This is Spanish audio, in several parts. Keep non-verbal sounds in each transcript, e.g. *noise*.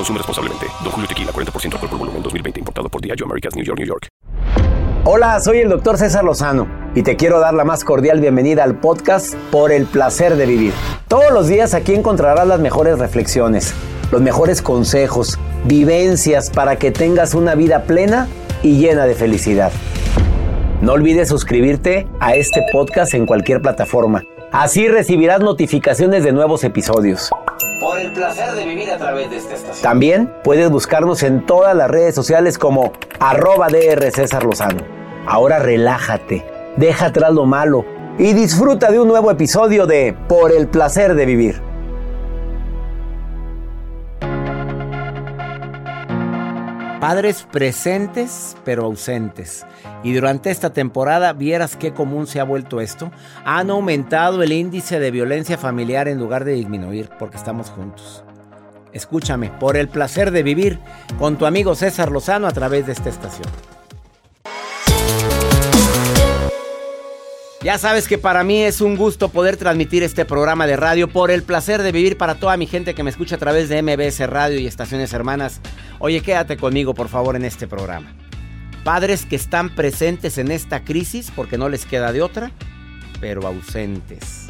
Consume responsablemente. Don Julio Tequila, 40% alcohol por volumen, 2020. Importado por Diageo Americas, New York, New York. Hola, soy el doctor César Lozano y te quiero dar la más cordial bienvenida al podcast Por el Placer de Vivir. Todos los días aquí encontrarás las mejores reflexiones, los mejores consejos, vivencias para que tengas una vida plena y llena de felicidad. No olvides suscribirte a este podcast en cualquier plataforma. Así recibirás notificaciones de nuevos episodios por el placer de vivir a través de esta estación. También puedes buscarnos en todas las redes sociales como arroba DR César Lozano. Ahora relájate, deja atrás lo malo y disfruta de un nuevo episodio de Por el placer de vivir. Padres presentes pero ausentes. Y durante esta temporada vieras qué común se ha vuelto esto. Han aumentado el índice de violencia familiar en lugar de disminuir porque estamos juntos. Escúchame, por el placer de vivir con tu amigo César Lozano a través de esta estación. Ya sabes que para mí es un gusto poder transmitir este programa de radio por el placer de vivir para toda mi gente que me escucha a través de MBS Radio y estaciones hermanas. Oye, quédate conmigo por favor en este programa. Padres que están presentes en esta crisis porque no les queda de otra, pero ausentes.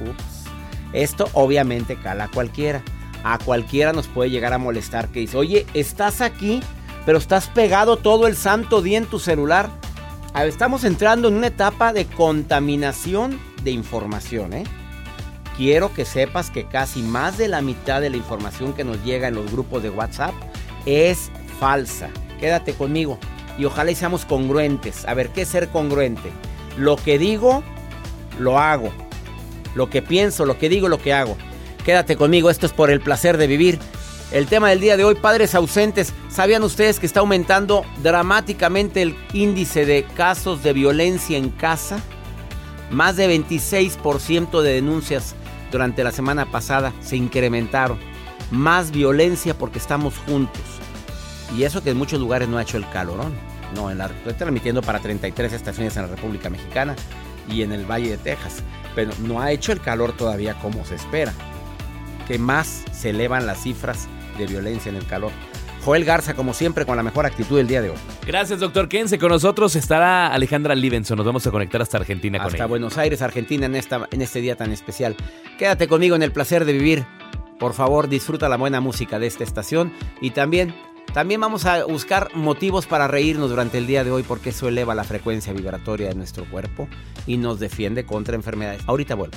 Ups. Esto obviamente cala a cualquiera. A cualquiera nos puede llegar a molestar que dice, oye, estás aquí, pero estás pegado todo el santo día en tu celular. Estamos entrando en una etapa de contaminación de información, ¿eh? Quiero que sepas que casi más de la mitad de la información que nos llega en los grupos de WhatsApp es falsa. Quédate conmigo y ojalá y seamos congruentes. A ver, ¿qué es ser congruente? Lo que digo, lo hago. Lo que pienso, lo que digo, lo que hago. Quédate conmigo, esto es por el placer de vivir. El tema del día de hoy, padres ausentes. ¿Sabían ustedes que está aumentando dramáticamente el índice de casos de violencia en casa? Más de 26% de denuncias durante la semana pasada se incrementaron. Más violencia porque estamos juntos. Y eso que en muchos lugares no ha hecho el calorón. No, en la, estoy transmitiendo para 33 estaciones en la República Mexicana y en el Valle de Texas. Pero no ha hecho el calor todavía como se espera. Que más se elevan las cifras de violencia en el calor. Joel Garza, como siempre, con la mejor actitud del día de hoy. Gracias, doctor Kense. Con nosotros estará Alejandra Livenson. Nos vamos a conectar hasta Argentina hasta con ella. Buenos Aires, Argentina, en, esta, en este día tan especial. Quédate conmigo en el placer de vivir. Por favor, disfruta la buena música de esta estación. Y también, también vamos a buscar motivos para reírnos durante el día de hoy, porque eso eleva la frecuencia vibratoria de nuestro cuerpo y nos defiende contra enfermedades. Ahorita vuelvo.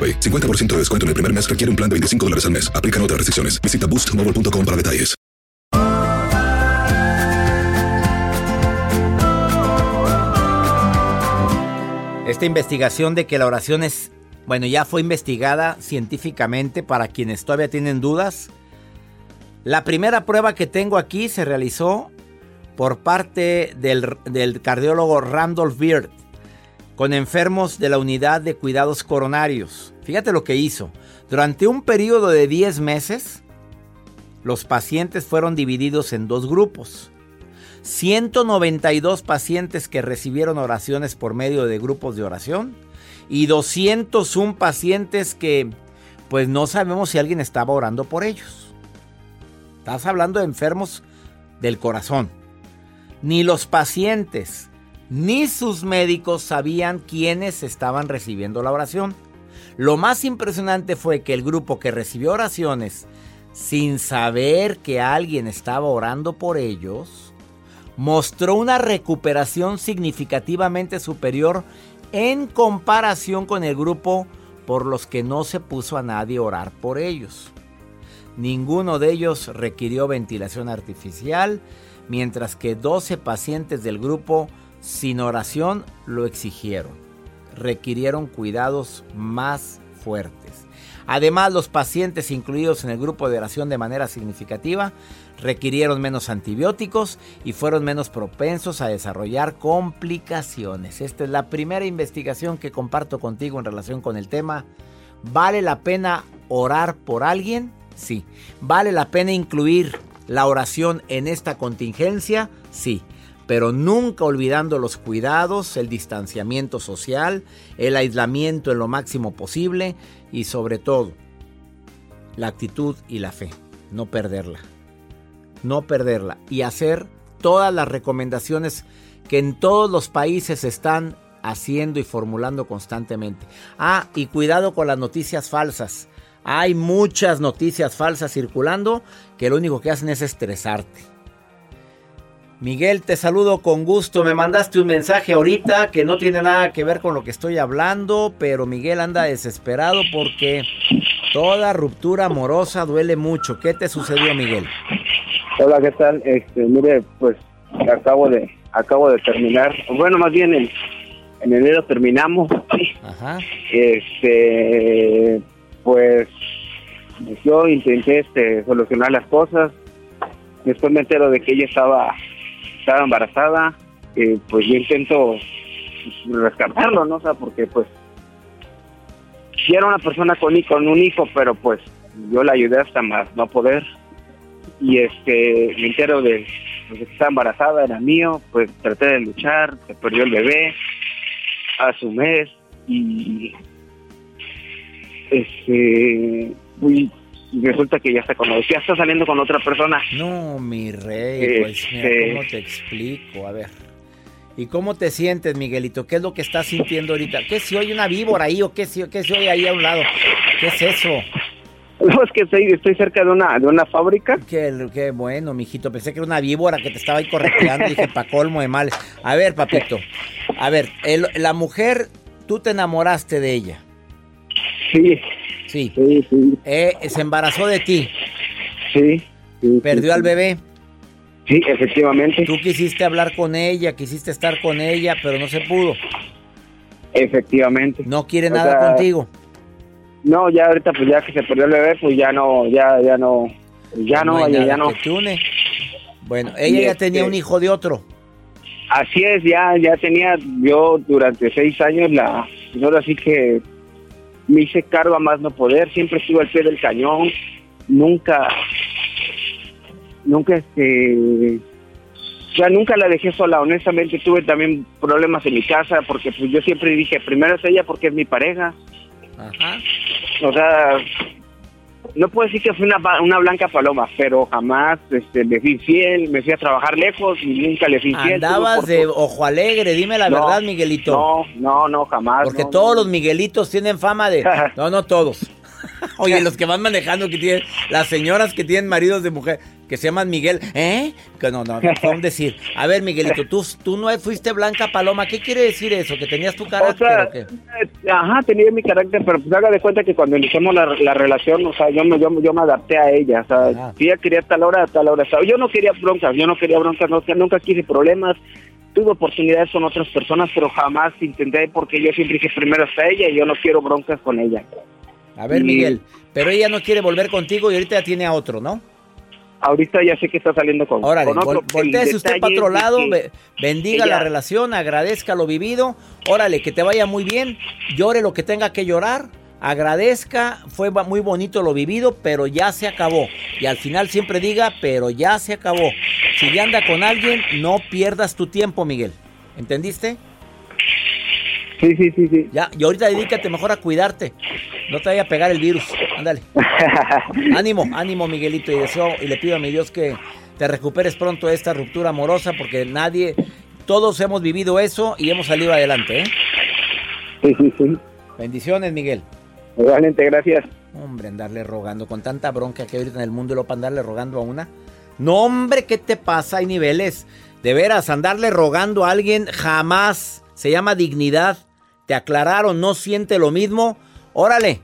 AroPay. 50% de descuento en el primer mes requiere un plan de 25 dólares al mes. Aplican otras restricciones. Visita boostmobile.com para detalles. Esta investigación de que la oración es, bueno, ya fue investigada científicamente para quienes todavía tienen dudas. La primera prueba que tengo aquí se realizó por parte del, del cardiólogo Randolph Beard con enfermos de la unidad de cuidados coronarios. Fíjate lo que hizo. Durante un periodo de 10 meses, los pacientes fueron divididos en dos grupos. 192 pacientes que recibieron oraciones por medio de grupos de oración y 201 pacientes que pues no sabemos si alguien estaba orando por ellos. Estás hablando de enfermos del corazón. Ni los pacientes ni sus médicos sabían quiénes estaban recibiendo la oración. Lo más impresionante fue que el grupo que recibió oraciones sin saber que alguien estaba orando por ellos, mostró una recuperación significativamente superior en comparación con el grupo por los que no se puso a nadie a orar por ellos. Ninguno de ellos requirió ventilación artificial, mientras que 12 pacientes del grupo sin oración lo exigieron. Requirieron cuidados más fuertes. Además, los pacientes incluidos en el grupo de oración de manera significativa requirieron menos antibióticos y fueron menos propensos a desarrollar complicaciones. Esta es la primera investigación que comparto contigo en relación con el tema. ¿Vale la pena orar por alguien? Sí. ¿Vale la pena incluir la oración en esta contingencia? Sí pero nunca olvidando los cuidados, el distanciamiento social, el aislamiento en lo máximo posible y sobre todo la actitud y la fe, no perderla, no perderla y hacer todas las recomendaciones que en todos los países están haciendo y formulando constantemente. Ah, y cuidado con las noticias falsas. Hay muchas noticias falsas circulando que lo único que hacen es estresarte. Miguel, te saludo con gusto. Me mandaste un mensaje ahorita que no tiene nada que ver con lo que estoy hablando, pero Miguel anda desesperado porque toda ruptura amorosa duele mucho. ¿Qué te sucedió, Miguel? Hola, ¿qué tal? Este, mire, pues acabo de acabo de terminar. Bueno, más bien en, en enero terminamos. Ajá. Este, pues yo intenté este solucionar las cosas. Después me entero de que ella estaba estaba embarazada, eh, pues yo intento rescatarlo, ¿no? O sea, porque pues si era una persona con, con un hijo, pero pues yo la ayudé hasta más no poder. Y este, me entero de, pues, que estaba embarazada, era mío, pues traté de luchar, se perdió el bebé a su mes y este, y resulta que ya está con ya está saliendo con otra persona. No, mi rey, pues mira, Este- ¿cómo te explico? A ver. ¿Y cómo te sientes, Miguelito? ¿Qué es lo que estás sintiendo ahorita? ¿Qué si oye una víbora ahí o qué si, qué si oye ahí a un lado? ¿Qué es eso? No, es que estoy, estoy cerca de una, de una fábrica. Qué, qué bueno, mijito. Pensé que era una víbora que te estaba ahí correteando. Dije, pa' colmo de males. A ver, papito. A ver, el- la mujer, tú te enamoraste de ella. Sí, Sí. sí, sí, Eh, se embarazó de ti. sí. sí, Perdió al bebé. Sí, efectivamente. Tú quisiste hablar con ella, quisiste estar con ella, pero no se pudo. Efectivamente. No quiere O nada sea, contigo. No, ya ahorita pues ya que se perdió el bebé, pues ya no, ya, ya no, Ya no, hay nada ya no. que te une. Bueno, ella Y ya este- tenía un hijo de otro. Así es, ya, ya tenía yo durante seis años la, pues ahora sí que me hice cargo a más no poder, siempre estuve al pie del cañón, nunca, nunca este, o sea, nunca la dejé sola, honestamente tuve también problemas en mi casa porque pues yo siempre dije, primero es ella porque es mi pareja, Ajá. o sea, no puedo decir que fui una, blanca paloma, pero jamás este, me fui fiel, me fui a trabajar lejos y nunca le fui fiel. Andabas de ojo alegre, dime la No, verdad, Miguelito. No, no, no, jamás. Porque no, todos no. los Miguelitos tienen fama de... *laughs* No, no todos. *laughs* Oye, los que van manejando que tienen... Las señoras que tienen maridos de mujer que se llaman Miguel. ¿Eh? Que no, no, un decir. A ver, Miguelito, tú, tú no fuiste blanca paloma. ¿Qué quiere decir eso? ¿Que tenías tu O carácter sea, o qué? eh, ajá, tenía mi carácter, pero pues haga de cuenta que cuando iniciamos la, la relación, o sea, yo me, yo, yo me adapté a ella, o sea, Ajá. si ella quería tal hora, tal hora estaba. Yo no quería broncas, yo no quería broncas, no, nunca quise problemas, tuve oportunidades con otras personas, pero jamás intenté porque yo siempre dije primero está ella y yo no quiero broncas con ella. A ver, y- Miguel, pero ella no quiere volver contigo y ahorita ya tiene a otro, ¿no? Ahorita ya sé que está saliendo con, Órale, con otro. vol- voltéese El usted para otro lado, que bendiga ella- la relación, agradezca lo vivido, órale, que te vaya muy bien, llore lo que tenga que llorar, agradezca, fue muy bonito lo vivido, pero ya se acabó. Y al final siempre diga, pero ya se acabó. Si ya anda con alguien, no pierdas tu tiempo, Miguel. ¿Entendiste? Sí, sí, sí, sí. Ya, y ahorita dedícate mejor a cuidarte. No te vaya a pegar el virus. Ándale. *laughs* Ánimo, ánimo, Miguelito. Y deseo y le pido a mi Dios que te recuperes pronto de esta ruptura amorosa porque nadie, todos hemos vivido eso y hemos salido adelante. ¿eh? sí, sí, sí. Bendiciones, Miguel. Realmente, gracias. Hombre, andarle rogando con tanta bronca que ahorita en el mundo y luego para andarle rogando a una. No, hombre, ¿qué te pasa? Hay niveles. De veras, andarle rogando a alguien jamás se llama dignidad. Te aclararon, no siente lo mismo. Órale,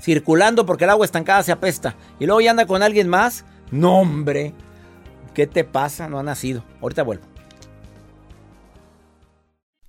circulando porque el agua estancada se apesta. Y luego ya anda con alguien más. No, hombre, ¿qué te pasa? No ha nacido. Ahorita vuelvo.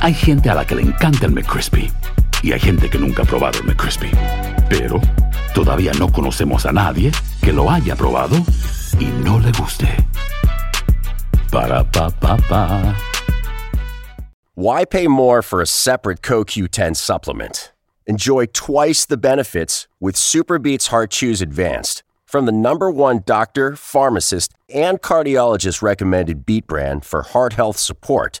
Hay gente a la que le encanta el McCrispy y hay gente que nunca ha probado el McCrispy. Pero todavía no conocemos a nadie que lo haya probado y no le guste. Para pa pa pa. Why pay more for a separate CoQ10 supplement? Enjoy twice the benefits with Super Beats Heart Chews Advanced from the number one doctor, pharmacist, and cardiologist recommended beat brand for heart health support.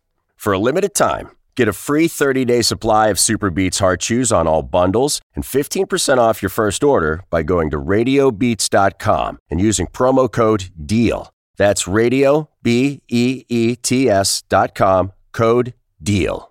For a limited time, get a free 30 day supply of Superbeats Heart Chews on all bundles and 15% off your first order by going to radiobeats.com and using promo code DEAL. That's radio, code DEAL.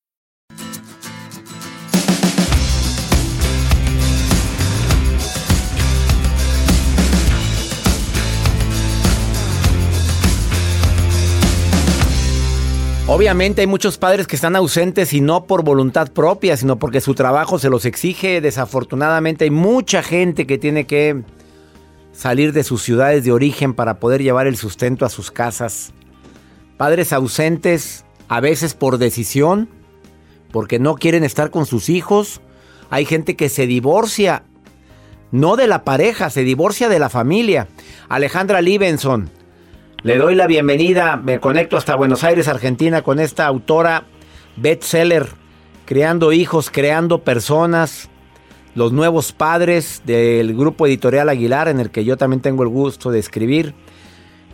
Obviamente hay muchos padres que están ausentes y no por voluntad propia, sino porque su trabajo se los exige. Desafortunadamente hay mucha gente que tiene que salir de sus ciudades de origen para poder llevar el sustento a sus casas. Padres ausentes, a veces por decisión, porque no quieren estar con sus hijos. Hay gente que se divorcia, no de la pareja, se divorcia de la familia. Alejandra Libenson, le doy la bienvenida, me conecto hasta Buenos Aires, Argentina, con esta autora bestseller, Creando hijos, creando personas, los nuevos padres del grupo editorial Aguilar, en el que yo también tengo el gusto de escribir.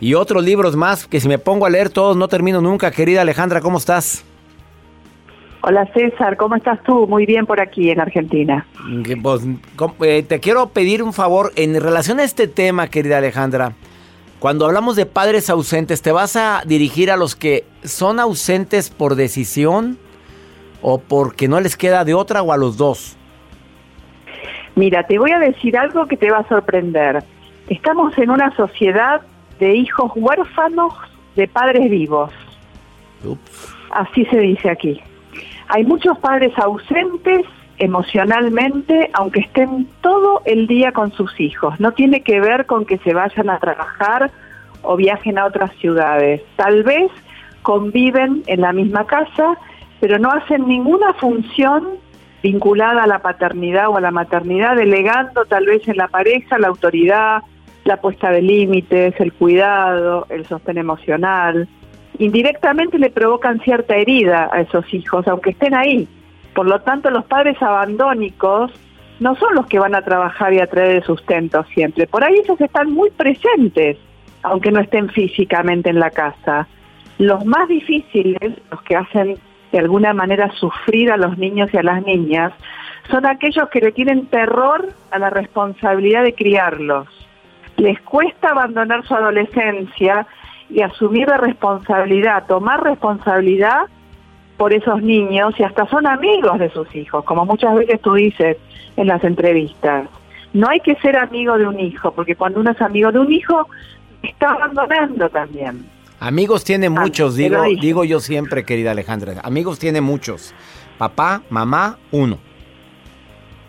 Y otros libros más que si me pongo a leer todos no termino nunca. Querida Alejandra, ¿cómo estás? Hola César, ¿cómo estás tú? Muy bien por aquí en Argentina. Pues, eh, te quiero pedir un favor en relación a este tema, querida Alejandra. Cuando hablamos de padres ausentes, ¿te vas a dirigir a los que son ausentes por decisión o porque no les queda de otra o a los dos? Mira, te voy a decir algo que te va a sorprender. Estamos en una sociedad de hijos huérfanos de padres vivos. Así se dice aquí. Hay muchos padres ausentes emocionalmente, aunque estén todo el día con sus hijos. No tiene que ver con que se vayan a trabajar o viajen a otras ciudades. Tal vez conviven en la misma casa, pero no hacen ninguna función vinculada a la paternidad o a la maternidad, delegando tal vez en la pareja la autoridad, la puesta de límites, el cuidado, el sostén emocional. Indirectamente le provocan cierta herida a esos hijos, aunque estén ahí. Por lo tanto, los padres abandónicos no son los que van a trabajar y a traer el sustento siempre. Por ahí ellos están muy presentes, aunque no estén físicamente en la casa. Los más difíciles, los que hacen de alguna manera sufrir a los niños y a las niñas, son aquellos que le tienen terror a la responsabilidad de criarlos. Les cuesta abandonar su adolescencia y asumir la responsabilidad, tomar responsabilidad por esos niños y hasta son amigos de sus hijos, como muchas veces tú dices en las entrevistas. No hay que ser amigo de un hijo, porque cuando uno es amigo de un hijo, está abandonando también. Amigos tiene ah, muchos, digo, digo yo siempre, querida Alejandra. Amigos tiene muchos. Papá, mamá, uno.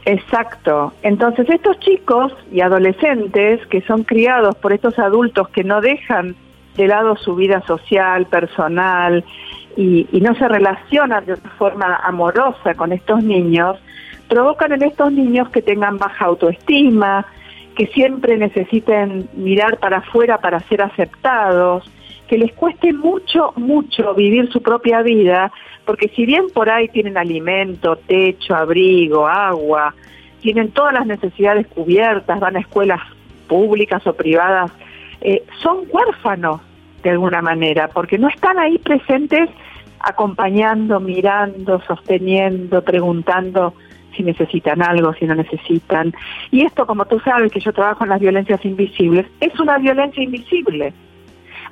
Exacto. Entonces estos chicos y adolescentes que son criados por estos adultos que no dejan de lado su vida social, personal, y, y no se relacionan de otra forma amorosa con estos niños, provocan en estos niños que tengan baja autoestima, que siempre necesiten mirar para afuera para ser aceptados, que les cueste mucho, mucho vivir su propia vida, porque si bien por ahí tienen alimento, techo, abrigo, agua, tienen todas las necesidades cubiertas, van a escuelas públicas o privadas, eh, son huérfanos de alguna manera, porque no están ahí presentes acompañando, mirando, sosteniendo, preguntando si necesitan algo, si no necesitan. Y esto, como tú sabes que yo trabajo en las violencias invisibles, es una violencia invisible.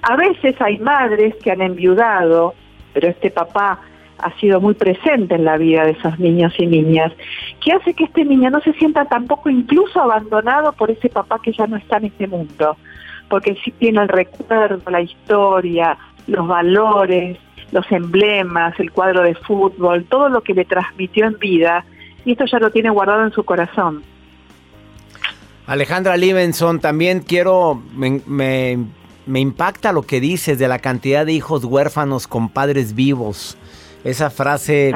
A veces hay madres que han enviudado, pero este papá ha sido muy presente en la vida de esos niños y niñas, que hace que este niño no se sienta tampoco incluso abandonado por ese papá que ya no está en este mundo, porque sí tiene el recuerdo, la historia, los valores, los emblemas, el cuadro de fútbol, todo lo que le transmitió en vida, y esto ya lo tiene guardado en su corazón. Alejandra Livenson, también quiero, me me impacta lo que dices de la cantidad de hijos huérfanos con padres vivos. Esa frase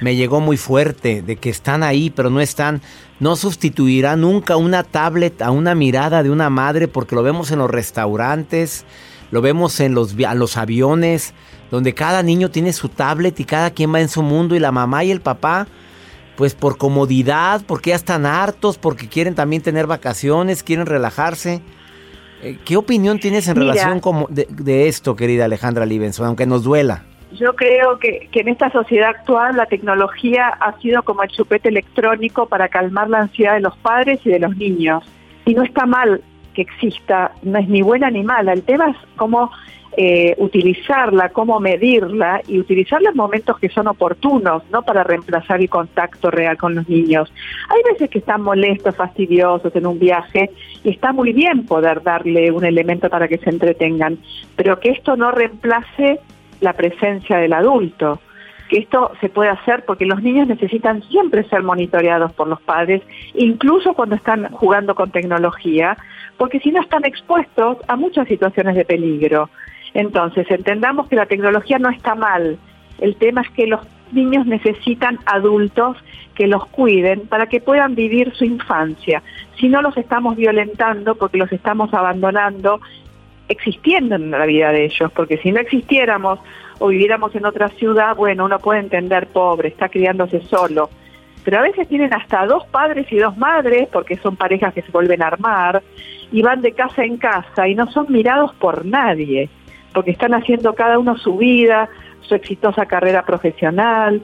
me llegó muy fuerte, de que están ahí, pero no están. No sustituirá nunca una tablet a una mirada de una madre, porque lo vemos en los restaurantes, lo vemos en los, los aviones, donde cada niño tiene su tablet y cada quien va en su mundo y la mamá y el papá, pues por comodidad, porque ya están hartos, porque quieren también tener vacaciones, quieren relajarse. Eh, ¿Qué opinión tienes en relación de, esto, querida Alejandra Livenson, aunque nos duela? Yo creo que, que, en esta sociedad actual la tecnología ha sido como el chupete electrónico para calmar la ansiedad de los padres y de los niños. Y no está mal que exista, no es ni buena ni mala. El tema es cómo eh, utilizarla, cómo medirla y utilizarla en momentos que son oportunos, no para reemplazar el contacto real con los niños. Hay veces que están molestos, fastidiosos en un viaje y está muy bien poder darle un elemento para que se entretengan, pero que esto no reemplace la presencia del adulto. que esto se puede hacer porque los niños necesitan siempre ser monitoreados por los padres, incluso cuando están jugando con tecnología, porque si no están expuestos a muchas situaciones de peligro. Entonces, entendamos que la tecnología no está mal. El tema es que los niños necesitan adultos que los cuiden para que puedan vivir su infancia. Si no los estamos violentando porque los estamos abandonando existiendo en la vida de ellos, porque si no existiéramos o viviéramos en otra ciudad, bueno, uno puede entender pobre, está criándose solo, pero a veces tienen hasta dos padres y dos madres, porque son parejas que se vuelven a armar, y van de casa en casa y no son mirados por nadie, porque están haciendo cada uno su vida, su exitosa carrera profesional,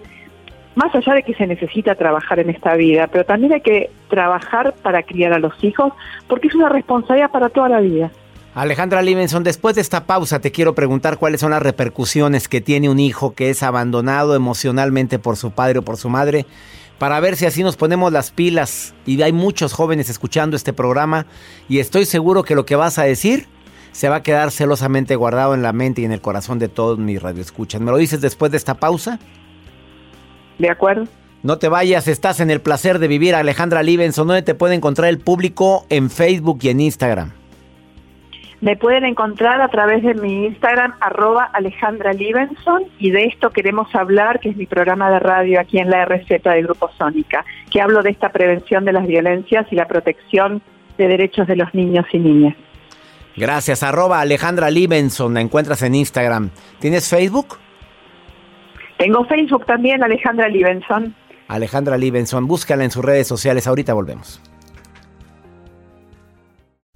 más allá de que se necesita trabajar en esta vida, pero también hay que trabajar para criar a los hijos, porque es una responsabilidad para toda la vida. Alejandra Livenson, después de esta pausa te quiero preguntar cuáles son las repercusiones que tiene un hijo que es abandonado emocionalmente por su padre o por su madre, para ver si así nos ponemos las pilas. Y hay muchos jóvenes escuchando este programa y estoy seguro que lo que vas a decir se va a quedar celosamente guardado en la mente y en el corazón de todos mis radioescuchas. ¿Me lo dices después de esta pausa? De acuerdo. No te vayas, estás en el placer de vivir, Alejandra Livenson. ¿Dónde te puede encontrar el público? En Facebook y en Instagram. Me pueden encontrar a través de mi Instagram, arroba Alejandra Libenson, y de esto queremos hablar, que es mi programa de radio aquí en la RZ de Grupo Sónica, que hablo de esta prevención de las violencias y la protección de derechos de los niños y niñas. Gracias, arroba Alejandra Libenson, la encuentras en Instagram. ¿Tienes Facebook? Tengo Facebook también, Alejandra Libenson. Alejandra Libenson, búscala en sus redes sociales, ahorita volvemos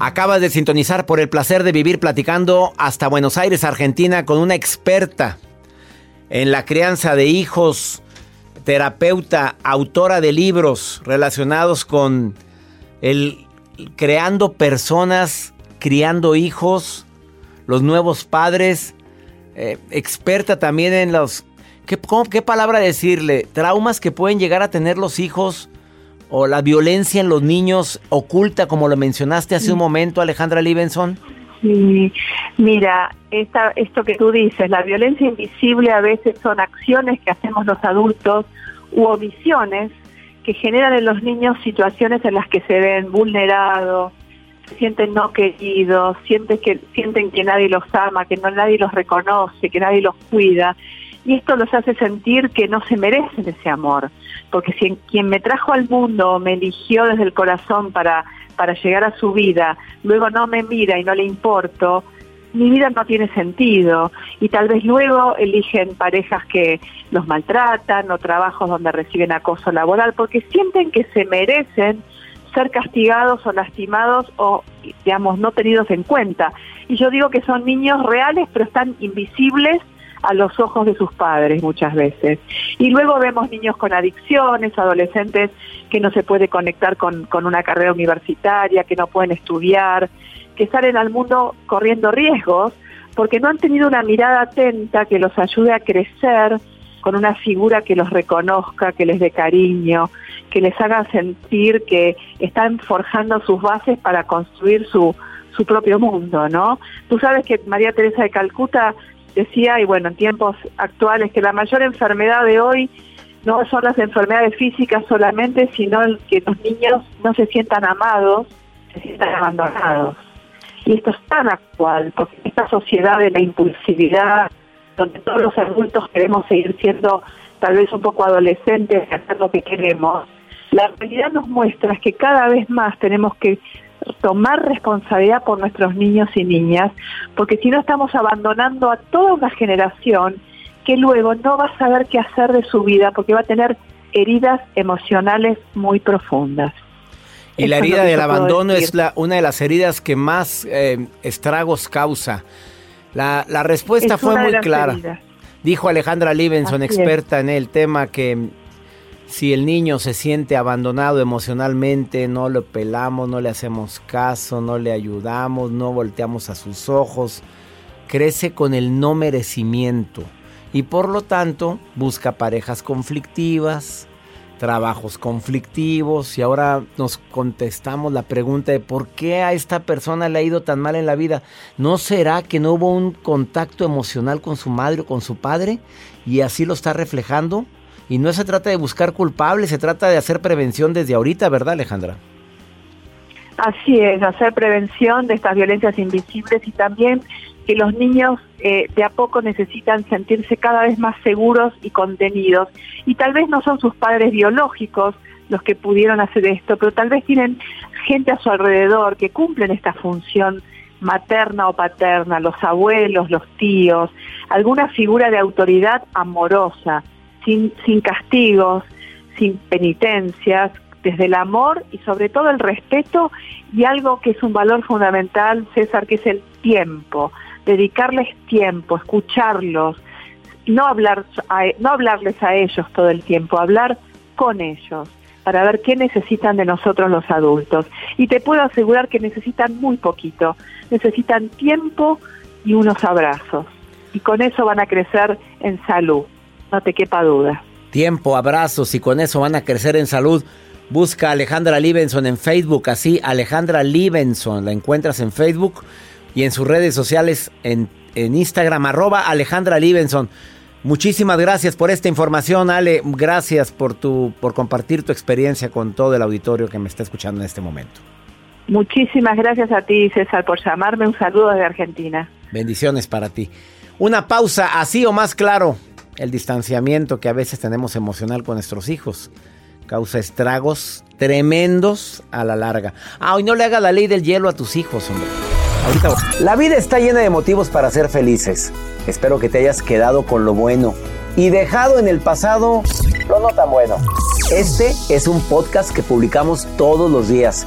Acabas de sintonizar por el placer de vivir platicando hasta Buenos Aires, Argentina, con una experta en la crianza de hijos, terapeuta, autora de libros relacionados con el creando personas, criando hijos, los nuevos padres, eh, experta también en los... ¿qué, ¿Qué palabra decirle? Traumas que pueden llegar a tener los hijos o la violencia en los niños oculta, como lo mencionaste hace un momento, Alejandra Libenson? Sí, mira, esta, esto que tú dices, la violencia invisible a veces son acciones que hacemos los adultos u omisiones que generan en los niños situaciones en las que se ven vulnerados, se sienten no queridos, sienten que, sienten que nadie los ama, que no nadie los reconoce, que nadie los cuida y esto los hace sentir que no se merecen ese amor, porque si quien me trajo al mundo me eligió desde el corazón para, para llegar a su vida, luego no me mira y no le importo, mi vida no tiene sentido y tal vez luego eligen parejas que los maltratan o trabajos donde reciben acoso laboral porque sienten que se merecen ser castigados o lastimados o, digamos, no tenidos en cuenta. Y yo digo que son niños reales, pero están invisibles a los ojos de sus padres muchas veces. Y luego vemos niños con adicciones, adolescentes que no se puede conectar con, con una carrera universitaria, que no pueden estudiar, que salen al mundo corriendo riesgos porque no han tenido una mirada atenta que los ayude a crecer con una figura que los reconozca, que les dé cariño, que les haga sentir que están forjando sus bases para construir su, su propio mundo, ¿no? Tú sabes que María Teresa de Calcuta decía, y bueno, en tiempos actuales, que la mayor enfermedad de hoy no son las enfermedades físicas solamente, sino el que los niños no se sientan amados, se sientan abandonados. Y esto es tan actual, porque esta sociedad de la impulsividad, donde todos los adultos queremos seguir siendo tal vez un poco adolescentes hacer lo que queremos, la realidad nos muestra que cada vez más tenemos que tomar responsabilidad por nuestros niños y niñas, porque si no estamos abandonando a toda una generación que luego no va a saber qué hacer de su vida porque va a tener heridas emocionales muy profundas. Y la herida del abandono es la, una de las heridas que más eh, estragos causa. La, la respuesta fue muy clara. Dijo Alejandra Livenson, experta en el tema, que si el niño se siente abandonado emocionalmente, no lo pelamos, no le hacemos caso, no le ayudamos, no volteamos a sus ojos, crece con el no merecimiento y por lo tanto busca parejas conflictivas, trabajos conflictivos y ahora nos contestamos la pregunta de por qué a esta persona le ha ido tan mal en la vida. ¿No será que no hubo un contacto emocional con su madre o con su padre y así lo está reflejando? Y no se trata de buscar culpables, se trata de hacer prevención desde ahorita, ¿verdad Alejandra? Así es, hacer prevención de estas violencias invisibles y también que los niños eh, de a poco necesitan sentirse cada vez más seguros y contenidos. Y tal vez no son sus padres biológicos los que pudieron hacer esto, pero tal vez tienen gente a su alrededor que cumplen esta función materna o paterna, los abuelos, los tíos, alguna figura de autoridad amorosa, sin, castigos, sin penitencias, desde el amor y sobre todo el respeto y algo que es un valor fundamental, César, que es el tiempo dedicarles tiempo, escucharlos, no, hablar no hablarles a ellos todo el tiempo, hablar con ellos para ver qué necesitan de nosotros los adultos. Y te puedo asegurar que necesitan muy poquito, necesitan tiempo y unos abrazos. Y con eso van a crecer en salud, no te quepa duda. Tiempo, abrazos y con eso van a crecer en salud. Busca Alejandra Libenson en Facebook, así Alejandra Libenson, la encuentras en Facebook y en sus redes sociales en, Instagram, arroba Alejandra Libenson. Muchísimas gracias por esta información, Ale. Gracias por, tu, por compartir tu experiencia con todo el auditorio que me está escuchando en este momento. Muchísimas gracias a ti, César, por llamarme. Un saludo desde Argentina. Bendiciones para ti. Una pausa, así o más claro. El distanciamiento que a veces tenemos emocional con nuestros hijos causa estragos tremendos a la larga. Ah, hoy no le haga la ley del hielo a tus hijos, hombre. La vida está llena de motivos para ser felices. Espero que te hayas quedado con lo bueno y dejado en el pasado lo no tan bueno. Este es un podcast que publicamos todos los días,